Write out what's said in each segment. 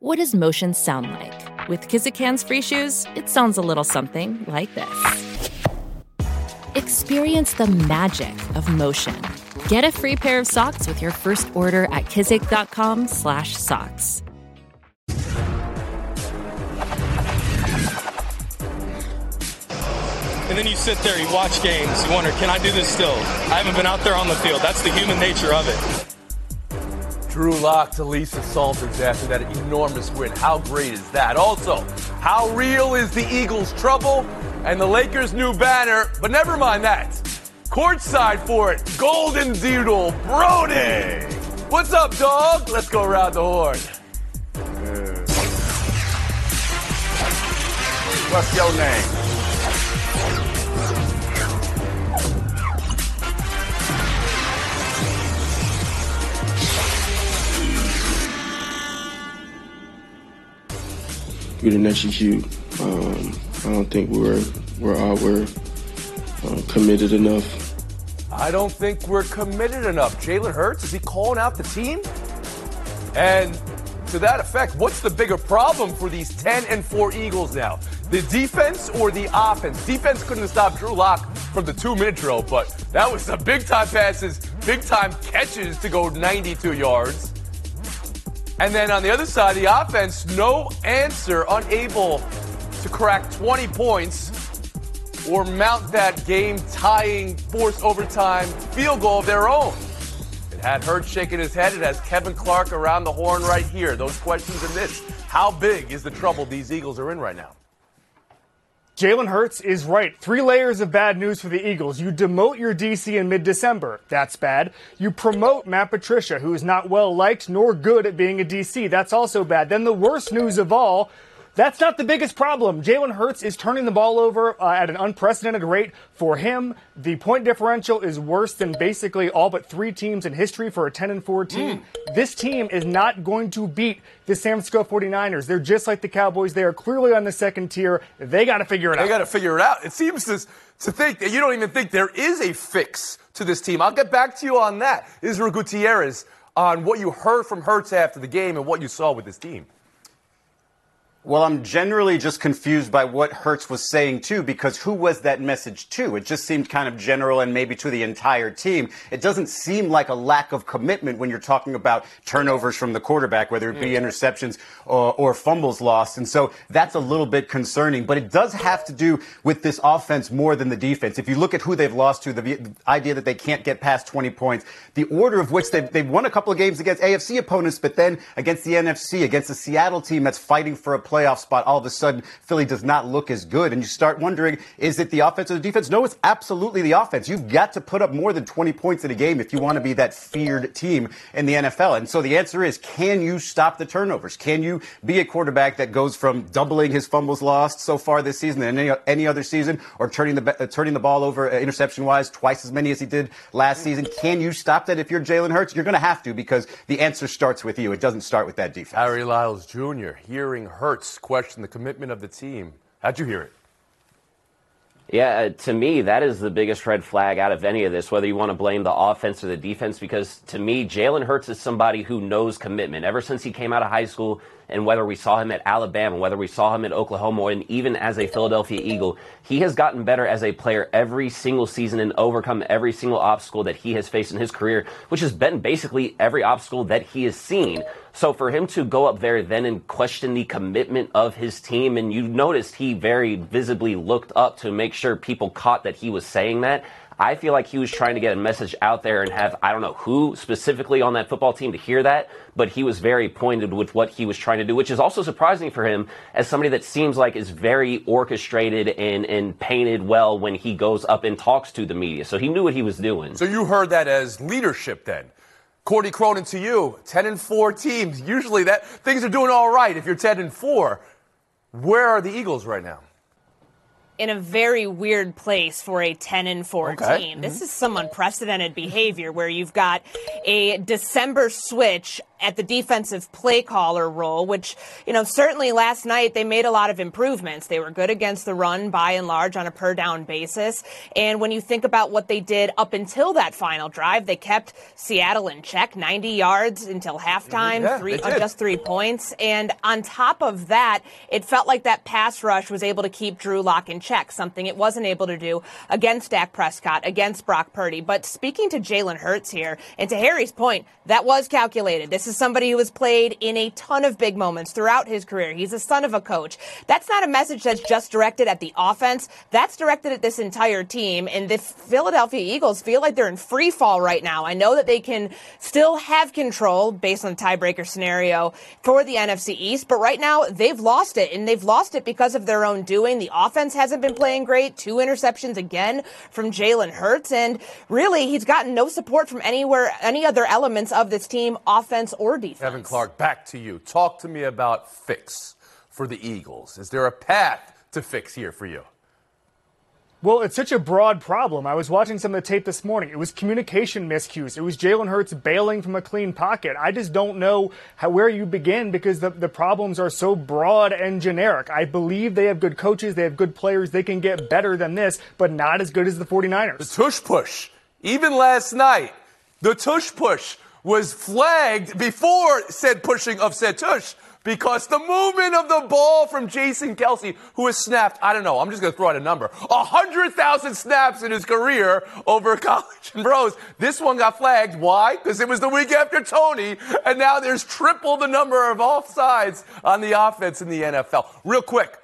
What does motion sound like? With Kizikans free shoes, it sounds a little something like this. Experience the magic of motion. Get a free pair of socks with your first order at kizik.com/socks. And then you sit there, you watch games, you wonder, can I do this still? I haven't been out there on the field. That's the human nature of it. Drew Lock to Lisa Salters after that enormous win. How great is that? Also, how real is the Eagles' trouble and the Lakers' new banner? But never mind that. Courtside for it, Golden Doodle Brody. What's up, dog? Let's go around the horn. What's your name? We didn't execute. Um, I don't think we're we're all we're uh, committed enough. I don't think we're committed enough. Jalen Hurts is he calling out the team? And to that effect, what's the bigger problem for these 10 and 4 Eagles now? The defense or the offense? Defense couldn't stopped Drew Lock from the two minute drill, but that was some big time passes, big time catches to go 92 yards. And then on the other side, the offense, no answer, unable to crack 20 points or mount that game tying fourth overtime field goal of their own. It had Hurts shaking his head. It has Kevin Clark around the horn right here. Those questions and this. How big is the trouble these Eagles are in right now? Jalen Hurts is right. Three layers of bad news for the Eagles. You demote your DC in mid December. That's bad. You promote Matt Patricia, who is not well liked nor good at being a DC. That's also bad. Then the worst news of all, that's not the biggest problem. Jalen Hurts is turning the ball over uh, at an unprecedented rate for him. The point differential is worse than basically all but three teams in history for a 10 and 4 team. Mm. This team is not going to beat the San Francisco 49ers. They're just like the Cowboys. They are clearly on the second tier. They got to figure it they out. They got to figure it out. It seems to, to think that you don't even think there is a fix to this team. I'll get back to you on that. Israel Gutierrez on what you heard from Hurts after the game and what you saw with this team. Well, I'm generally just confused by what Hurts was saying too, because who was that message to? It just seemed kind of general and maybe to the entire team. It doesn't seem like a lack of commitment when you're talking about turnovers from the quarterback, whether it be mm. interceptions or, or fumbles lost. And so that's a little bit concerning, but it does have to do with this offense more than the defense. If you look at who they've lost to, the, the idea that they can't get past 20 points, the order of which they've, they've won a couple of games against AFC opponents, but then against the NFC, against the Seattle team that's fighting for a play playoff spot, all of a sudden Philly does not look as good. And you start wondering, is it the offense or the defense? No, it's absolutely the offense. You've got to put up more than 20 points in a game if you want to be that feared team in the NFL. And so the answer is, can you stop the turnovers? Can you be a quarterback that goes from doubling his fumbles lost so far this season than any, any other season or turning the, uh, turning the ball over uh, interception wise twice as many as he did last season? Can you stop that if you're Jalen Hurts? You're going to have to because the answer starts with you. It doesn't start with that defense. Harry Lyles Jr. hearing Hurts question the commitment of the team. How'd you hear it? Yeah, uh, to me, that is the biggest red flag out of any of this, whether you want to blame the offense or the defense, because to me, Jalen Hurts is somebody who knows commitment. Ever since he came out of high school, and whether we saw him at Alabama, whether we saw him at Oklahoma, and even as a Philadelphia Eagle, he has gotten better as a player every single season and overcome every single obstacle that he has faced in his career, which has been basically every obstacle that he has seen. So for him to go up there then and question the commitment of his team, and you noticed he very visibly looked up to make sure people caught that he was saying that. I feel like he was trying to get a message out there and have, I don't know who specifically on that football team to hear that, but he was very pointed with what he was trying to do, which is also surprising for him as somebody that seems like is very orchestrated and, and painted well when he goes up and talks to the media. So he knew what he was doing. So you heard that as leadership then? Courtney Cronin to you, 10 and 4 teams. Usually that things are doing all right if you're 10 and 4. Where are the Eagles right now? In a very weird place for a 10 and 4 Okay. team. This is some unprecedented behavior where you've got a December switch at the defensive play caller role, which, you know, certainly last night they made a lot of improvements. They were good against the run by and large on a per down basis. And when you think about what they did up until that final drive, they kept Seattle in check, 90 yards until halftime, Yeah, three, uh, just three points. And on top of that, it felt like that pass rush was able to keep Drew Lock in check, something it wasn't able to do against Dak Prescott, against Brock Purdy. But speaking to Jalen Hurts here, and to Harry's point, that was calculated. This is somebody who has played in a ton of big moments throughout his career. He's a son of a coach. That's not a message that's just directed at the offense. That's directed at this entire team. And the Philadelphia Eagles feel like they're in free fall right now. I know that they can still have control based on the tiebreaker scenario for the NFC East, but right now they've lost it and they've lost it because of their own doing. The offense hasn't been playing great. Two interceptions again from Jalen Hurts. And really, he's gotten no support from anywhere, any other elements of this team, offense or defense. Kevin Clark, back to you. Talk to me about fix for the Eagles. Is there a path to fix here for you? Well, it's such a broad problem. I was watching some of the tape this morning. It was communication miscues. It was Jalen Hurts bailing from a clean pocket. I just don't know how, where you begin because the, the problems are so broad and generic. I believe they have good coaches, they have good players, they can get better than this, but not as good as the 49ers. The tush push. Even last night, the tush push was flagged before said pushing of said tush because the movement of the ball from Jason Kelce, who has snapped, I don't know, I'm just going to throw out a number, 100,000 snaps in his career over college and pros. This one got flagged. Why? Because it was the week after Tony, and now there's triple the number of offsides on the offense in the NFL. Real quick,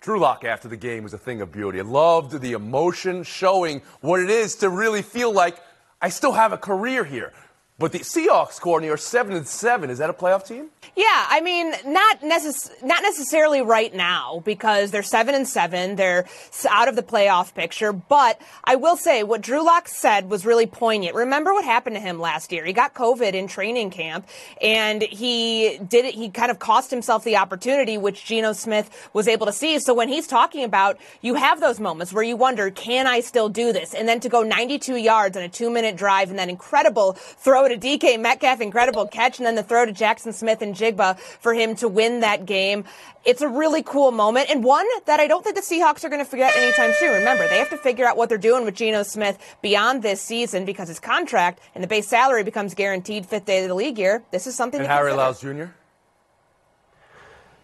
Drew Lock after the game was a thing of beauty. I loved the emotion showing what it is to really feel like I still have a career here. But the Seahawks, Courtney, are seven and seven. Is that a playoff team? Yeah, I mean, not necess- not necessarily right now because they're seven and seven. They're out of the playoff picture. But I will say what Drew Lock said was really poignant. Remember what happened to him last year? He got COVID in training camp, and he did it. He kind of cost himself the opportunity, which Geno Smith was able to see. So when he's talking about, you have those moments where you wonder, can I still do this? And then to go 92 yards on a two minute drive, and that incredible throw to DK Metcalf, incredible catch, and then the throw to Jaxon Smith-Njigba for him to win that game. It's a really cool moment and one that I don't think the Seahawks are going to forget anytime soon. Remember, they have to figure out what they're doing with Geno Smith beyond this season because his contract and the base salary becomes guaranteed fifth day of the league year. This is something And to Harry consider. Lyles Jr.?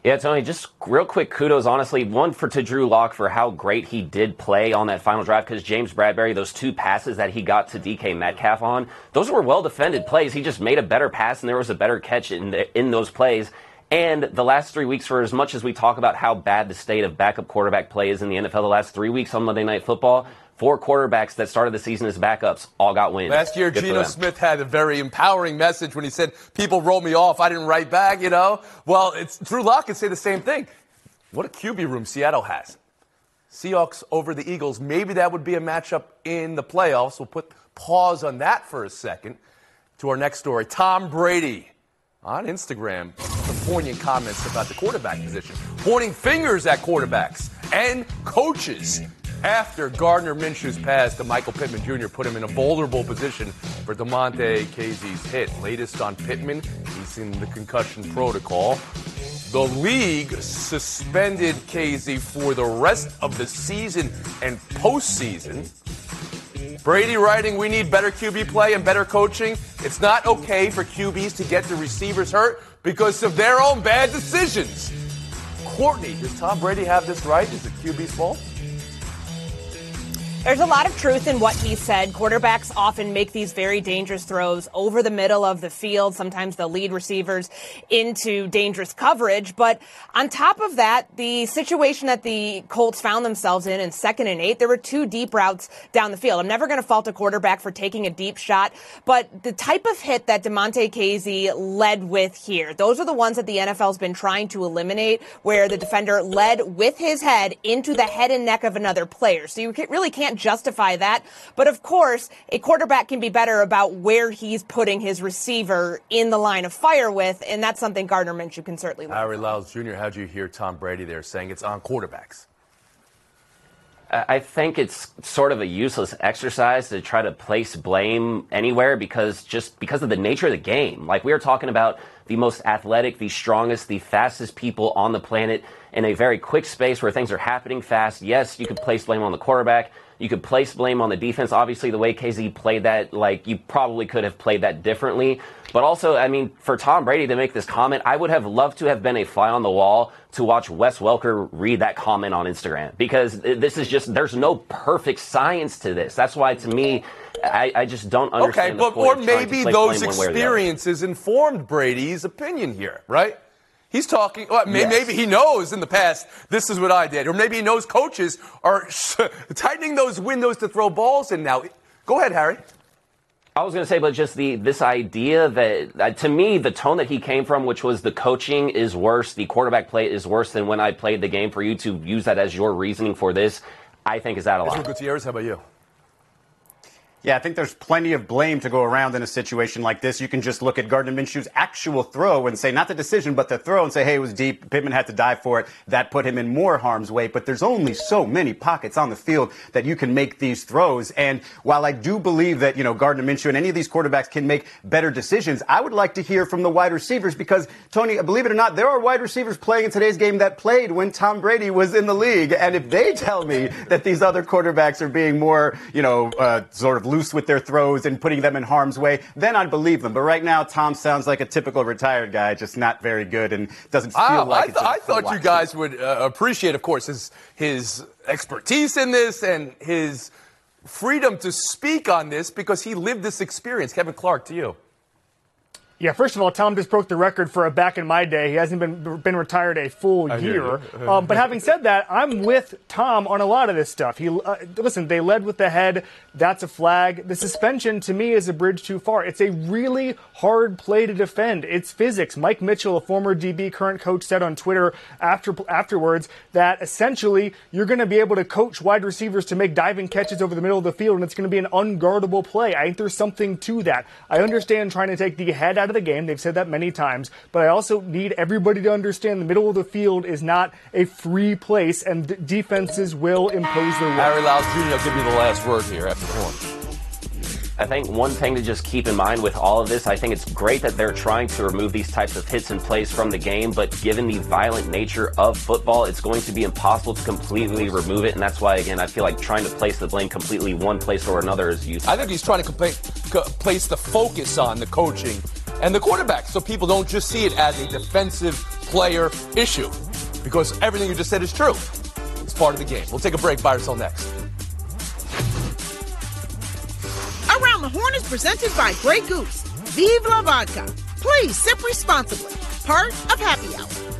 Yeah, Tony, just real quick kudos, honestly, one for to Drew Lock for how great he did play on that final drive because James Bradberry, those two passes that he got to DK Metcalf on, those were well defended plays. He just made a better pass and there was a better catch in, the, in those plays. And the last three weeks, for as much as we talk about how bad the state of backup quarterback play is in the NFL, the last three weeks on Monday Night Football, four quarterbacks that started the season as backups all got wins. Last year, Good Geno. Smith had a very empowering message when he said, People roll me off. I didn't write back, you know? Well, it's Drew Lock could say the same thing. What a QB room Seattle has. Seahawks over the Eagles. Maybe that would be a matchup in the playoffs. We'll put pause on that for a second. To our next story Tom Brady on Instagram, poignant comments about the quarterback position, pointing fingers at quarterbacks and coaches. After Gardner Minshew's pass to Michael Pittman Jr. put him in a vulnerable position for Damontae Kazee's hit. Latest on Pittman, he's in the concussion protocol. The league suspended Kazee for the rest of the season and postseason. Brady writing, we need better QB play and better coaching. It's not okay for QBs to get the receivers hurt because of their own bad decisions. Courtney, does Tom Brady have this right? Is it QB's fault? There's a lot of truth in what he said. Quarterbacks often make these very dangerous throws over the middle of the field. Sometimes they'll lead receivers into dangerous coverage. But on top of that, the situation that the Colts found themselves in in second and eight, there were two deep routes down the field. I'm never going to fault a quarterback for taking a deep shot, but the type of hit that Damontae Kazee led with here, those are the ones that the NFL's been trying to eliminate, where the defender led with his head into the head and neck of another player. So you really can't justify that. But of course, a quarterback can be better about where he's putting his receiver in the line of fire with, and that's something Gardner Minshew can certainly learn. Harry Lyles Jr., how'd you hear Tom Brady there saying it's on quarterbacks? I think it's sort of a useless exercise to try to place blame anywhere because just because of the nature of the game. Like we are talking about the most athletic, the strongest, the fastest people on the planet in a very quick space where things are happening fast. Yes, you could place blame on the quarterback. You could place blame on the defense. Obviously, the way Kazee played that, like you probably could have played that differently. But also, I mean, for Tom Brady to make this comment, I would have loved to have been a fly on the wall to watch Wes Welker read that comment on Instagram because this is just there's no perfect science to this. That's why, to me, I, I just don't understand. Okay, but or maybe those experiences informed Brady's opinion here, right? He's talking, well, yes. maybe he knows in the past, this is what I did. Or maybe he knows coaches are tightening those windows to throw balls in now. Go ahead, Harry. I was going to say, but just the this idea that uh, to me, the tone that he came from, which was the coaching is worse, the quarterback play is worse than when I played the game. For you to use that as your reasoning for this, I think is out of line. Gutierrez, how about you? Yeah, I think there's plenty of blame to go around in a situation like this. You can just look at Gardner Minshew's actual throw and say, not the decision, but the throw and say, hey, it was deep. Pittman had to dive for it. That put him in more harm's way. But there's only so many pockets on the field that you can make these throws. And while I do believe that, you know, Gardner Minshew and any of these quarterbacks can make better decisions, I would like to hear from the wide receivers because, Tony, believe it or not, there are wide receivers playing in today's game that played when Tom Brady was in the league. And if they tell me that these other quarterbacks are being more, you know, uh, sort of loose with their throws and putting them in harm's way, then I'd believe them. But right now, Tom sounds like a typical retired guy, just not very good and doesn't feel oh, like I, th- I thought you guys would uh, appreciate, of course, his his expertise in this and his freedom to speak on this because he lived this experience. Kevin Clark, to you. Yeah, first of all, Tom just broke the record for a back in my day. He hasn't been been retired a full year. um, but having said that, I'm with Tom on a lot of this stuff. He uh, listen, they led with the head. That's a flag. The suspension to me is a bridge too far. It's a really hard play to defend. It's physics. Mike Mitchell, a former DB, current coach, said on Twitter after afterwards that essentially you're going to be able to coach wide receivers to make diving catches over the middle of the field, and it's going to be an unguardable play. I think there's something to that. I understand trying to take the head out of the game. They've said that many times. But I also need everybody to understand the middle of the field is not a free place, and d- defenses will impose their will. Harry Lyles Jr. will give you the last word here after the horn. I think one thing to just keep in mind with all of this, I think it's great that they're trying to remove these types of hits and plays from the game, but given the violent nature of football, it's going to be impossible to completely remove it. And that's why, again, I feel like trying to place the blame completely one place or another is useless. I think he's trying to compa- place the focus on the coaching and the quarterback so people don't just see it as a defensive player issue because everything you just said is true. It's part of the game. We'll take a break. Buy or next. Around the Horn is presented by Grey Goose. Vive la vodka. Please sip responsibly. Part of Happy Hour.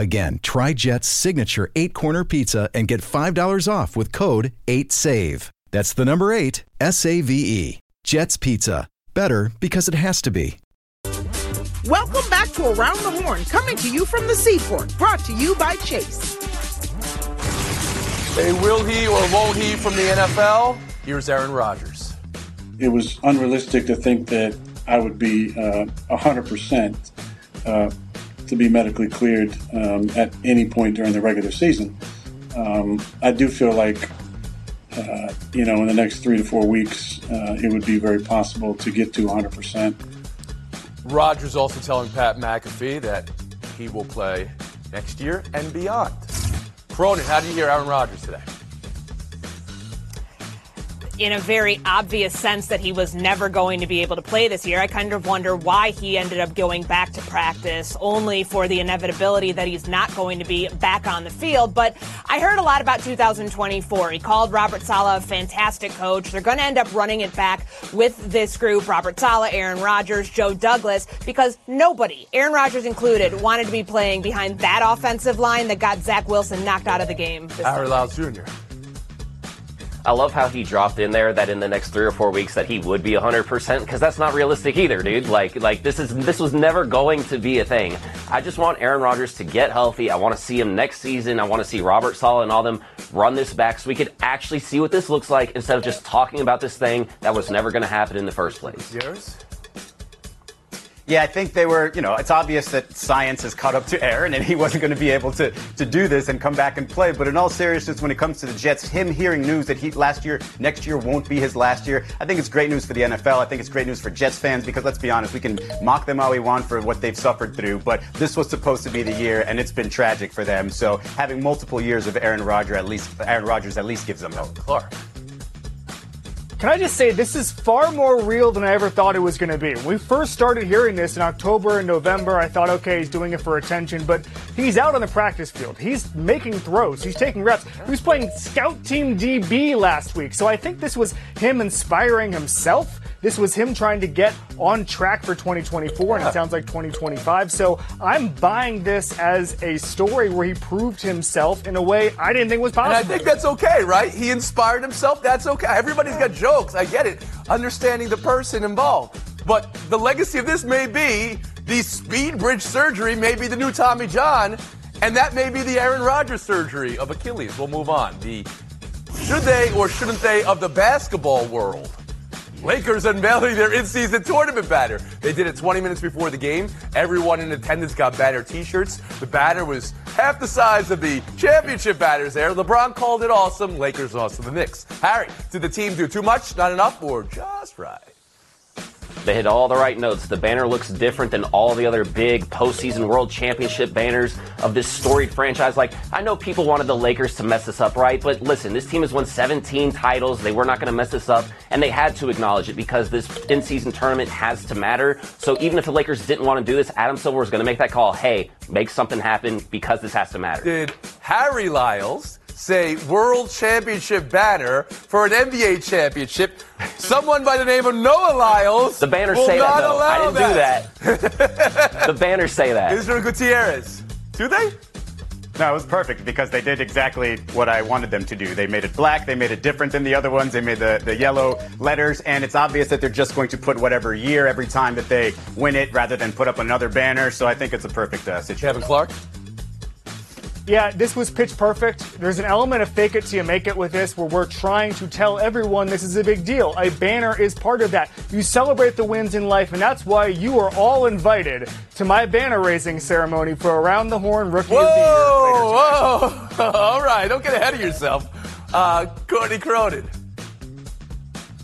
Again, try Jet's signature eight corner pizza and get $5 off with code 8SAVE. That's the number eight, S A V E. Jet's Pizza. Better because it has to be. Welcome back to Around the Horn, coming to you from the Seaport, brought to you by Chase. Hey, will he or won't he from the NFL? Here's Aaron Rodgers. It was unrealistic to think that I would be uh, 100% uh, to be medically cleared um, at any point during the regular season. Um, I do feel like, uh, you know, in the next three to four weeks, uh, it would be very possible to get to 100%. Rodgers also telling Pat McAfee that he will play next year and beyond. Cronin, how do you hear Aaron Rodgers today? In a very obvious sense that he was never going to be able to play this year. I kind of wonder why he ended up going back to practice only for the inevitability that he's not going to be back on the field. But I heard a lot about 2024. He called Robert Saleh a fantastic coach. They're going to end up running it back with this group Robert Saleh, Aaron Rodgers, Joe Douglas, because nobody, Aaron Rodgers included, wanted to be playing behind that offensive line that got Zach Wilson knocked out of the game. Harry Lyles Jr. I love how he dropped in there that in the next three or four weeks that he would be 100% because that's not realistic either, dude. Like, like this is this was never going to be a thing. I just want Aaron Rodgers to get healthy. I want to see him next season. I want to see Robert Saleh and all them run this back so we could actually see what this looks like instead of just talking about this thing that was never going to happen in the first place. Yours? Yeah, I think they were, you know, it's obvious that science has caught up to Aaron and he wasn't going to be able to, to do this and come back and play. But in all seriousness, when it comes to the Jets, him hearing news that he last year, next year won't be his last year, I think it's great news for the NFL. I think it's great news for Jets fans because let's be honest, we can mock them all we want for what they've suffered through, but this was supposed to be the year and it's been tragic for them. So having multiple years of Aaron Rodgers at least, Aaron Rodgers at least gives them hope. Clark. Can I just say this is far more real than I ever thought it was going to be. When we first started hearing this in October and November, I thought, okay, he's doing it for attention, but he's out on the practice field. He's making throws. He's taking reps. He was playing scout team DB last week. So I think this was him inspiring himself. This was him trying to get on track for 2024, and it sounds like 2025. So I'm buying this as a story where he proved himself in a way I didn't think was possible. And I think that's okay, right? He inspired himself. That's okay. Everybody's got jokes. I get it. Understanding the person involved. But the legacy of this may be the SpeedBridge surgery, may be the new Tommy John, and that may be the Aaron Rodgers surgery of Achilles. We'll move on. The should they or shouldn't they of the basketball world? Lakers unveiling their in-season tournament banner. They did it 20 minutes before the game. Everyone in attendance got banner T-shirts. The banner was half the size of the championship banners there. LeBron called it awesome. Lakers awesome. The Knicks. Harry, did the team do too much, not enough, or just right? They hit all the right notes. The banner looks different than all the other big postseason world championship banners of this storied franchise. Like, I know people wanted the Lakers to mess this up, right? But listen, this team has won 17 titles. They were not going to mess this up, and they had to acknowledge it because this in season tournament has to matter. So even if the Lakers didn't want to do this, Adam Silver was going to make that call. Hey, make something happen because this has to matter. Did Harry Lyles say World Championship banner for an NBA championship? Someone by the name of Noah Lyles. The banners will say that, not though. allow I didn't do that. the banners say that. Israel Gutierrez. Do they? No, it was perfect because they did exactly what I wanted them to do. They made it black, they made it different than the other ones, they made the, the yellow letters, and it's obvious that they're just going to put whatever year every time that they win it rather than put up another banner. So I think it's a perfect uh, situation. Kevin Clark? Yeah, this was pitch perfect. There's an element of fake it till you make it with this where we're trying to tell everyone this is a big deal. A banner is part of that. You celebrate the wins in life, and that's why you are all invited to my banner raising ceremony for Around the Horn Rookie Whoa, of the Year. later whoa. All right, don't get ahead of yourself. Uh, Courtney Cronin.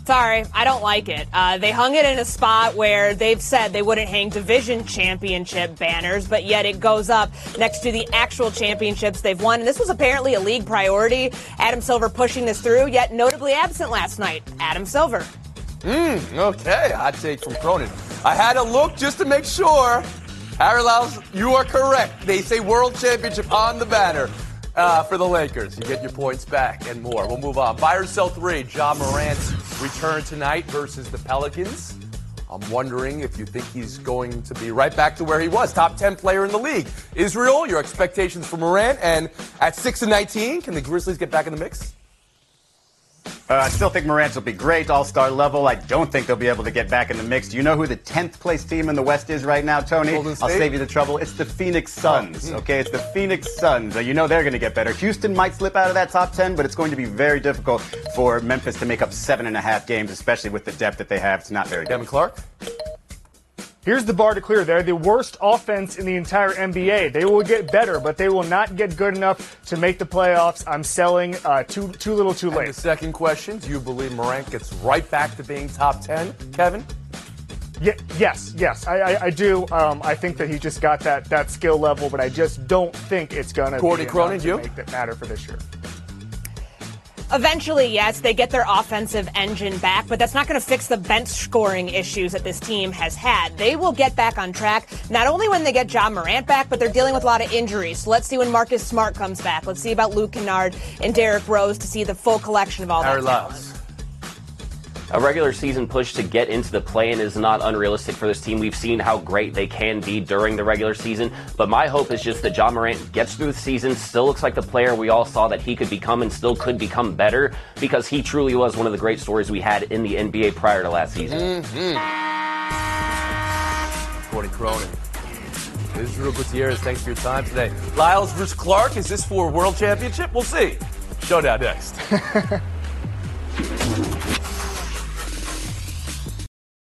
Sorry, I don't like it. Uh, they hung it in a spot where they've said they wouldn't hang division championship banners, but yet it goes up next to the actual championships they've won. And this was apparently a league priority. Adam Silver pushing this through, yet notably absent last night. Adam Silver. Mm, okay, hot take from Cronin. I had a look just to make sure. Harry Lyles, you are correct. They say World Championship on the banner uh, for the Lakers. You get your points back and more. We'll move on. Buy or sell three. Ja Morant's return tonight versus the Pelicans. I'm wondering if you think he's going to be right back to where he was, top 10 player in the league. Israel, your expectations for Morant, and at 6 and 19, can the Grizzlies get back in the mix? Uh, I still think Morant will be great, all star level. I don't think they'll be able to get back in the mix. Do you know who the 10th place team in the West is right now, Tony? I'll save you the trouble. It's the Phoenix Suns, okay? It's the Phoenix Suns. Uh, you know they're going to get better. Houston might slip out of that top 10, but it's going to be very difficult for Memphis to make up seven and a half games, especially with the depth that they have. It's not very good. Kevin Clark? Here's the bar to clear. They're the worst offense in the entire NBA. They will get better, but they will not get good enough to make the playoffs. I'm selling uh, too too little, too late. And the second question: Do you believe Morant gets right back to being top ten, Kevin? Yeah, yes, yes, I, I, I do. Um, I think that he just got that that skill level, but I just don't think it's gonna be Cronin, to you? make that matter for this year. Eventually, yes, they get their offensive engine back, but that's not going to fix the bench scoring issues that this team has had. They will get back on track, not only when they get Ja Morant back, but they're dealing with a lot of injuries. So let's see when Marcus Smart comes back. Let's see about Luke Kennard and Derrick Rose to see the full collection of all Harry that talent. A regular season push to get into the play-in is not unrealistic for this team. We've seen how great they can be during the regular season, but my hope is just that Ja Morant gets through the season, still looks like the player we all saw that he could become and still could become better because he truly was one of the great stories we had in the NBA prior to last season. Mm-hmm. Courtney Cronin. Israel Gutierrez, thanks for your time today. Lyles versus Clark, is this for a World Championship? We'll see. Showdown next.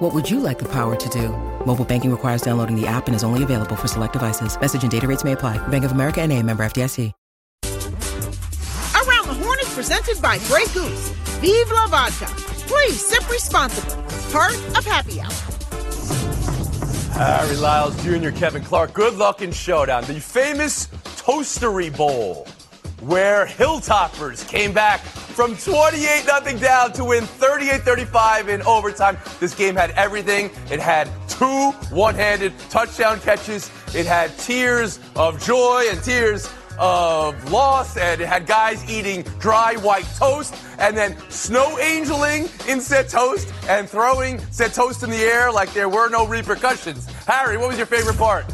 What would you like the power to do? Mobile banking requires downloading the app and is only available for select devices. Message and data rates may apply. Bank of America and a member FDIC. Around the Horn is presented by Grey Goose. Vive la vodka. Please sip responsibly. Part of Happy Hour. Harry Lyles Jr., Kevin Clark, good luck in Showdown. The famous Toastery Bowl, where Hilltoppers came back from 28 0 down to win 38 35 in overtime. This game had everything. It had two one handed touchdown catches, it had tears of joy and tears of loss, and it had guys eating dry white toast and then snow angeling in said toast and throwing said toast in the air like there were no repercussions. Harry, what was your favorite part?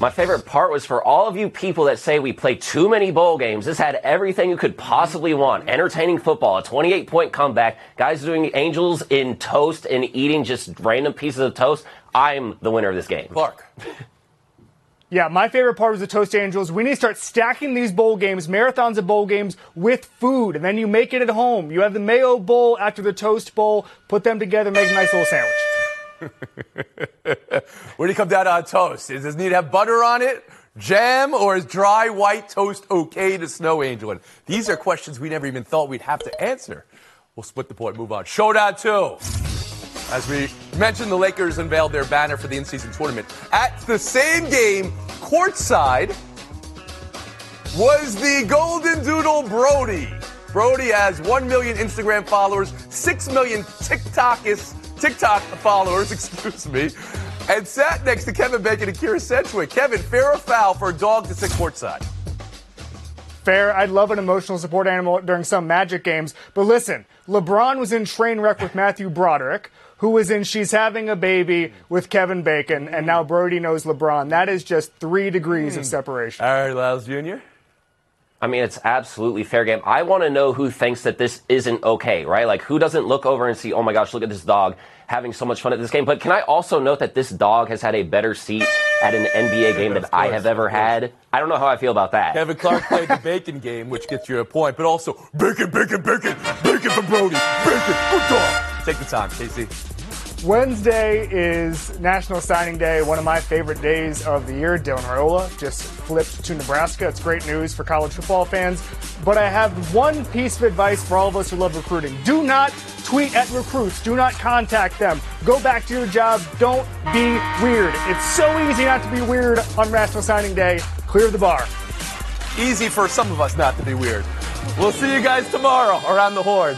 My favorite part was for all of you people that say we play too many bowl games. This had everything you could possibly want. Entertaining football, a 28 point comeback, guys doing angels in toast and eating just random pieces of toast. I'm the winner of this game. Clark. Yeah, my favorite part was the Toast Angels. We need to start stacking these bowl games, marathons of bowl games with food, and then you make it at home. You have the Mayo Bowl after the Toast Bowl, put them together, make a nice little sandwich. Where do you come down on toast? Does it need to have butter on it? Jam or is dry white toast okay to snow angel? And these are questions we never even thought we'd have to answer. We'll split the point, move on. Showdown two. As we mentioned, the Lakers unveiled their banner for the in-season tournament. At the same game, courtside, was the Golden Doodle Brody. Brody has 1 million Instagram followers, 6 million TikTokist, TikTok followers, excuse me, and sat next to Kevin Bacon and Kyra Sedgwick. Kevin, fair or foul for a dog to sit courtside? Fair. I'd love an emotional support animal during some Magic games. But listen, LeBron was in train wreck with Matthew Broderick, who was in She's Having a Baby with Kevin Bacon, and now Brody knows LeBron. That is just three degrees of separation. All right, Lyles Jr. I mean, it's absolutely fair game. I want to know who thinks that this isn't okay, right? Like, who doesn't look over and see, oh my gosh, look at this dog having so much fun at this game. But can I also note that this dog has had a better seat at an NBA game than I have ever had? I don't know how I feel about that. Kevin Clark played the bacon game, which gets you a point, but also bacon, bacon, bacon, bacon for Brody, bacon, good dog. Take the time, Casey. Wednesday is National Signing Day, one of my favorite days of the year. Dylan Raiola just flipped to Nebraska. It's great news for college football fans. But I have one piece of advice for all of us who love recruiting. Do not Tweet at recruits. Do not contact them. Go back to your job. Don't be weird. It's so easy not to be weird on National Signing Day. Clear the bar. Easy for some of us not to be weird. We'll see you guys tomorrow around the Horn.